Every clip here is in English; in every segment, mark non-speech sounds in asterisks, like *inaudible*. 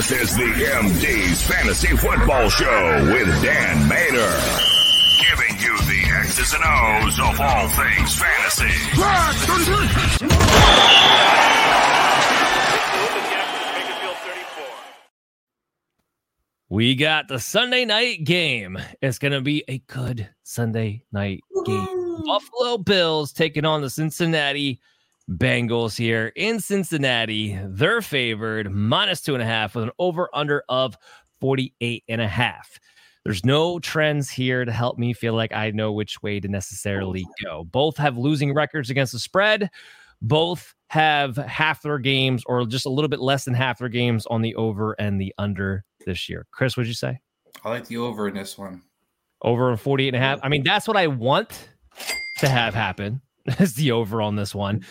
This is the MD's Fantasy Football Show with Dan Mater. Giving you the X's and O's of all things fantasy. We got the Sunday night game. It's going to be a good Sunday night game. Buffalo Bills taking on the Cincinnati Bengals here in Cincinnati. They're favored minus two and a half with an over under of 48 and a half. There's no trends here to help me feel like I know which way to necessarily go. Both have losing records against the spread. Both have half their games or just a little bit less than half their games on the over and the under this year. Chris, what'd you say? I like the over in this one. Over 48 and a half. I mean, that's what I want to have happen. *laughs* Is the over on this one.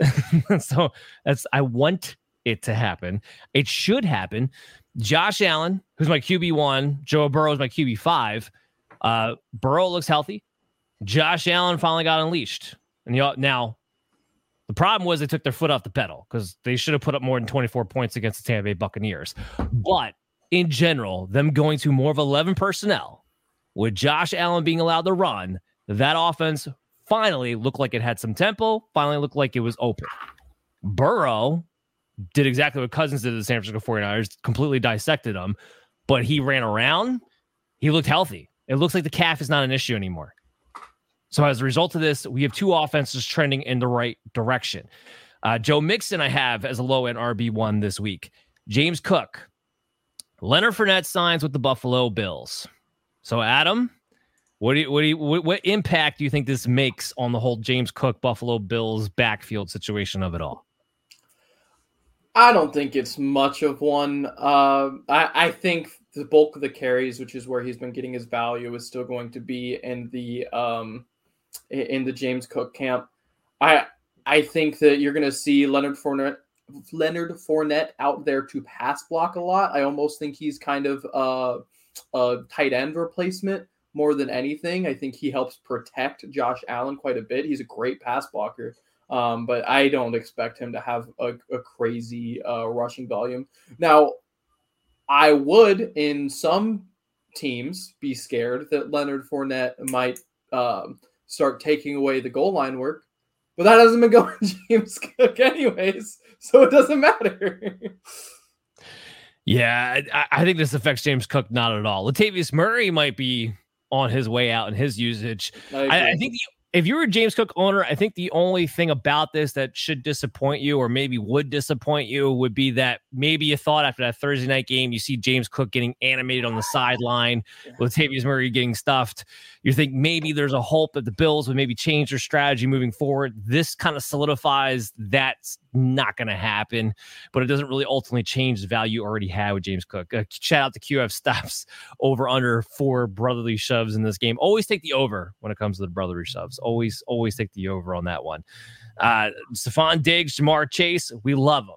*laughs* so that's I want it to happen. It should happen. Josh Allen, who's my QB one, Joe Burrow is my QB five. Uh, Burrow looks healthy. Josh Allen finally got unleashed, and you now the problem was they took their foot off the pedal because they should have put up more than 24 points against the Tampa Bay Buccaneers. But in general, them going to more of 11 personnel with Josh Allen being allowed to run, that offense finally looked like it had some tempo, finally looked like it was open. Burrow did exactly what Cousins did to the San Francisco 49ers, completely dissected them, but he ran around. He looked healthy. It looks like the calf is not an issue anymore. So as a result of this, we have two offenses trending in the right direction. Uh, Joe Mixon, I have as a low end RB1 this week. James Cook, Leonard Fournette signs with the Buffalo Bills. So, Adam, what do you, what do you, what, what impact do you think this makes on the whole James Cook Buffalo Bills backfield situation of it all? I don't think it's much of one. Uh, I, I think the bulk of the carries, which is where he's been getting his value, is still going to be in the um, in the James Cook camp. I I think that you're going to see Leonard Fournette Leonard Fournette out there to pass block a lot. I almost think he's kind of a tight end replacement more than anything. I think he helps protect Josh Allen quite a bit. He's a great pass blocker. Um, but I don't expect him to have a, a crazy uh, rushing volume. Now, I would in some teams be scared that Leonard Fournette might um, start taking away the goal line work, but that hasn't been going *laughs* James Cook anyways, so it doesn't matter. yeah, I, I think this affects James Cook not at all. Latavius Murray might be on his way out in his usage. I, I, I think the if you were a James Cook owner, I think the only thing about this that should disappoint you or maybe would disappoint you would be that maybe you thought after that Thursday night game, you see James Cook getting animated on the sideline, with Latavius Murray getting stuffed. You think maybe there's a hope that the Bills would maybe change their strategy moving forward. This kind of solidifies that's not going to happen, but it doesn't really ultimately change the value you already had with James Cook. Uh, shout out to QF stops *laughs* over under four brotherly shoves in this game. Always take the over when it comes to the brotherly shoves always, always take the over on that one. Uh, Stefon Diggs, Ja'Marr Chase, we love them.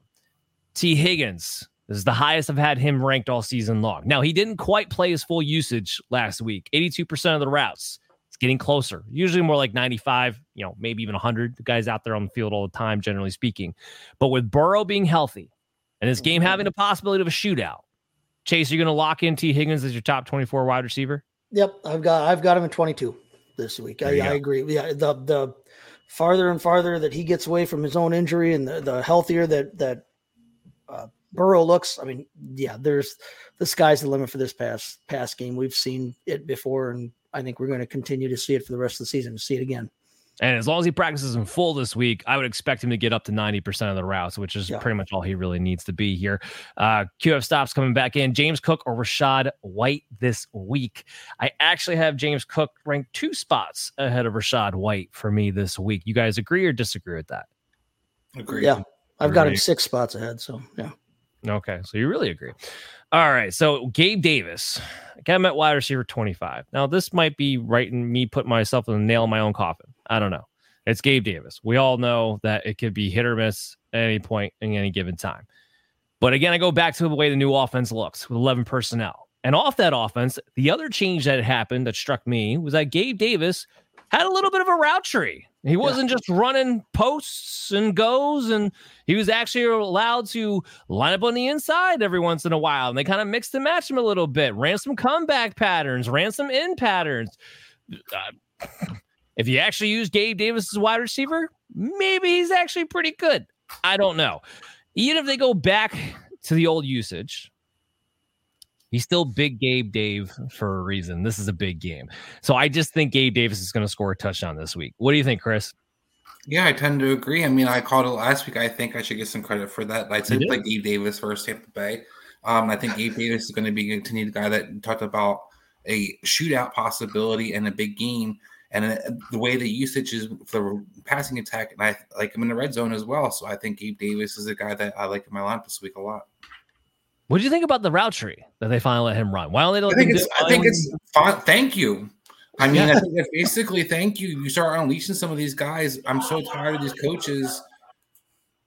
Tee Higgins, this is the highest I've had him ranked all season long. Now, he didn't quite play his full usage last week, 82% of the routes. It's getting closer, usually more like 95, you know, maybe even 100. The guy's out there on the field all the time, generally speaking. But with Burrow being healthy and this game having a possibility of a shootout, Chase, you're going to lock in Tee Higgins as your top 24 wide receiver? Yep, I've got I've got him at 22 this week. I, I, agree. Yeah, the the farther and farther that he gets away from his own injury and the, the healthier that that uh, Burrow looks, I mean, yeah, there's the sky's the limit for this pass pass game. We've seen it before, and I think we're going to continue to see it for the rest of the season. To see it again. And as long as he practices in full this week, I would expect him to get up to 90% of the routes, which is yeah. pretty much all he really needs to be here. Uh, QF stops coming back in. James Cook or Rachaad White this week. I actually have James Cook ranked two spots ahead of Rachaad White for me this week. You guys agree or disagree with that? Agree. Yeah. I've got him six spots ahead. So, yeah. Okay. So you really agree. All right. So Gabe Davis, I got him at wide receiver 25. Now, this might be writing me putting myself in the nail in my own coffin. I don't know. It's Gabe Davis. We all know that it could be hit or miss at any point in any given time. But again, I go back to the way the new offense looks with 11 personnel. And off that offense, the other change that happened that struck me was that Gabe Davis had a little bit of a route tree. He wasn't yeah. just running posts and goes, and he was actually allowed to line up on the inside every once in a while. And they kind of mixed and matched him a little bit, ran some comeback patterns, ran some in patterns. Uh, if you actually use Gabe Davis as wide receiver, maybe he's actually pretty good. I don't know. Even if they go back to the old usage, He's still big Gabe Dave for a reason. This is a big game. So I just think Gabe Davis is going to score a touchdown this week. What do you think, Chris? Yeah, I tend to agree. I mean, I called it last week. I think I should get some credit for that. I said like Gabe Davis versus Tampa Bay. Um, I think Gabe Davis is going to be continue the guy that talked about a shootout possibility and a big game. And uh, the way the usage is for passing attack, and I like him in the red zone as well. So I think Gabe Davis is a guy that I like in my lineup this week a lot. What do you think about the route tree that they finally let him run? Why don't they? I think it's. I think it's fine. Thank you. I mean, yeah. I think basically thank you. You start unleashing some of these guys. I'm so tired of these coaches.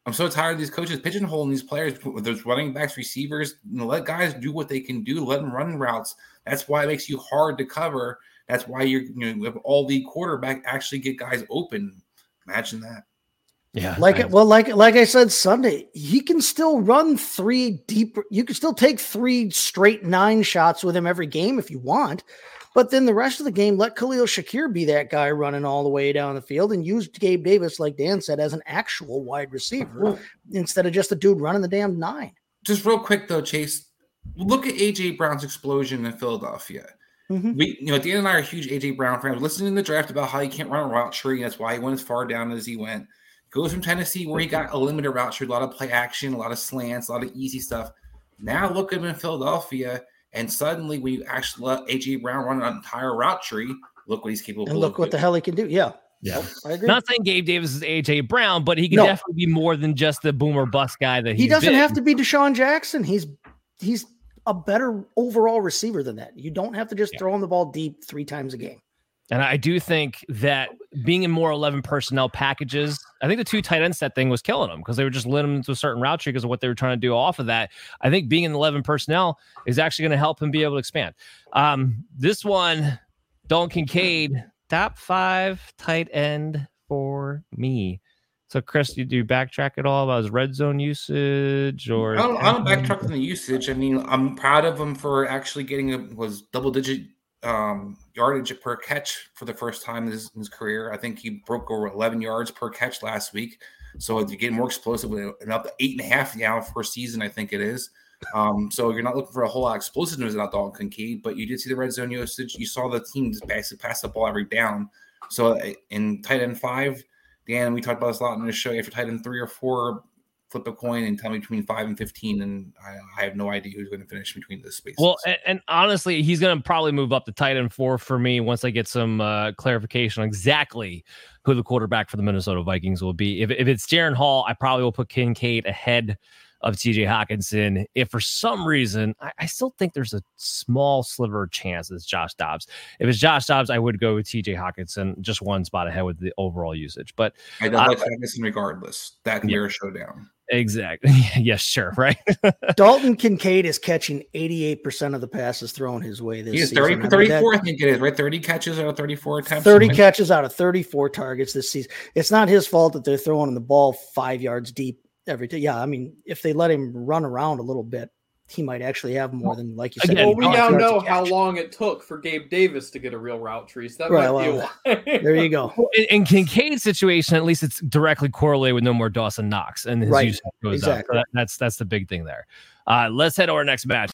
I'm so tired of these coaches pigeonholing these players. There's running backs, receivers. You know, let guys do what they can do. Let them run routes. That's why it makes you hard to cover. That's why you're you know you have all the quarterback actually get guys open. Imagine that. Yeah. Like I, well, like like I said Sunday, he can still run three deep. You can still take three straight nine shots with him every game if you want. But then the rest of the game, let Khalil Shakir be that guy running all the way down the field and use Gabe Davis, like Dan said, as an actual wide receiver instead of just a dude running the damn nine. Just real quick though, Chase, look at AJ Brown's explosion in Philadelphia. Mm-hmm. We, you know, Dan and I are huge AJ Brown fans. Listening in the draft about how he can't run a route tree, that's why he went as far down as he went. Goes from Tennessee, where he got a limited route tree, a lot of play action, a lot of slants, a lot of easy stuff. Now look at him in Philadelphia, and suddenly we actually let AJ Brown run an entire route tree. Look what he's capable. And look what the hell he can do. Yeah. Yeah, I agree. Not saying Gabe Davis is AJ Brown, but he can no. definitely be more than just the boomer bust guy that he doesn't been. have to be DeSean Jackson. He's he's a better overall receiver than that. You don't have to just yeah. throw him the ball deep three times a game. And I do think that being in more 11 personnel packages, I think the two tight end set thing was killing them because they were just limiting him to a certain route tree because of what they were trying to do off of that. I think being in 11 personnel is actually going to help him be able to expand. Um, this one, Dalton Kincaid, top five tight end for me. So, Chris, you do backtrack at all about his red zone usage, or I don't, I don't backtrack on the usage. I mean, I'm proud of him for actually getting a was double digit um, yardage per catch for the first time in his, in his, career. I think he broke over 11 yards per catch last week. So you're getting more explosive with an up to eight and a half now for a season, I think it is. Um, so you're not looking for a whole lot of explosiveness out Dalton Kincaid, but you did see the red zone usage. You saw the team just basically pass the ball every down. So uh, in tight end five, Dan, we talked about this a lot in the show. After tight end three or four, flip a coin and tell me between five and fifteen, and I, I have no idea who's going to finish between the spaces. Well, and, and honestly, he's going to probably move up to tight end four for me once I get some uh, clarification on exactly who the quarterback for the Minnesota Vikings will be. If, if it's Jaren Hall, I probably will put Kincaid ahead of TJ Hockenson. If for some reason, I, I, still think there's a small sliver of chance it's Josh Dobbs. If it's Josh Dobbs, I would go with TJ Hockenson, just one spot ahead with the overall usage. But I don't like Hockenson regardless. That can yeah. be a showdown. Exactly. *laughs* yes, sure. Right. *laughs* Dalton Kincaid is catching 88% of the passes thrown his way this He's 30, 34, I, I think it is, right? 30 catches out of 34 attempts. 30 catches out of 34 targets this season. It's not his fault that they're throwing the ball five yards deep every day. Yeah. I mean, if they let him run around a little bit, he might actually have more than like you Again, said. Well, we now know how long it took for Gabe Davis to get a real route tree. So that Right, might be a well. *laughs* There you go. In, in Kincaid's situation, at least it's directly correlated with no more Dawson Knox, and his Right, usage goes up. So exactly. that- that's that's the big thing there. Uh, let's head to our next match.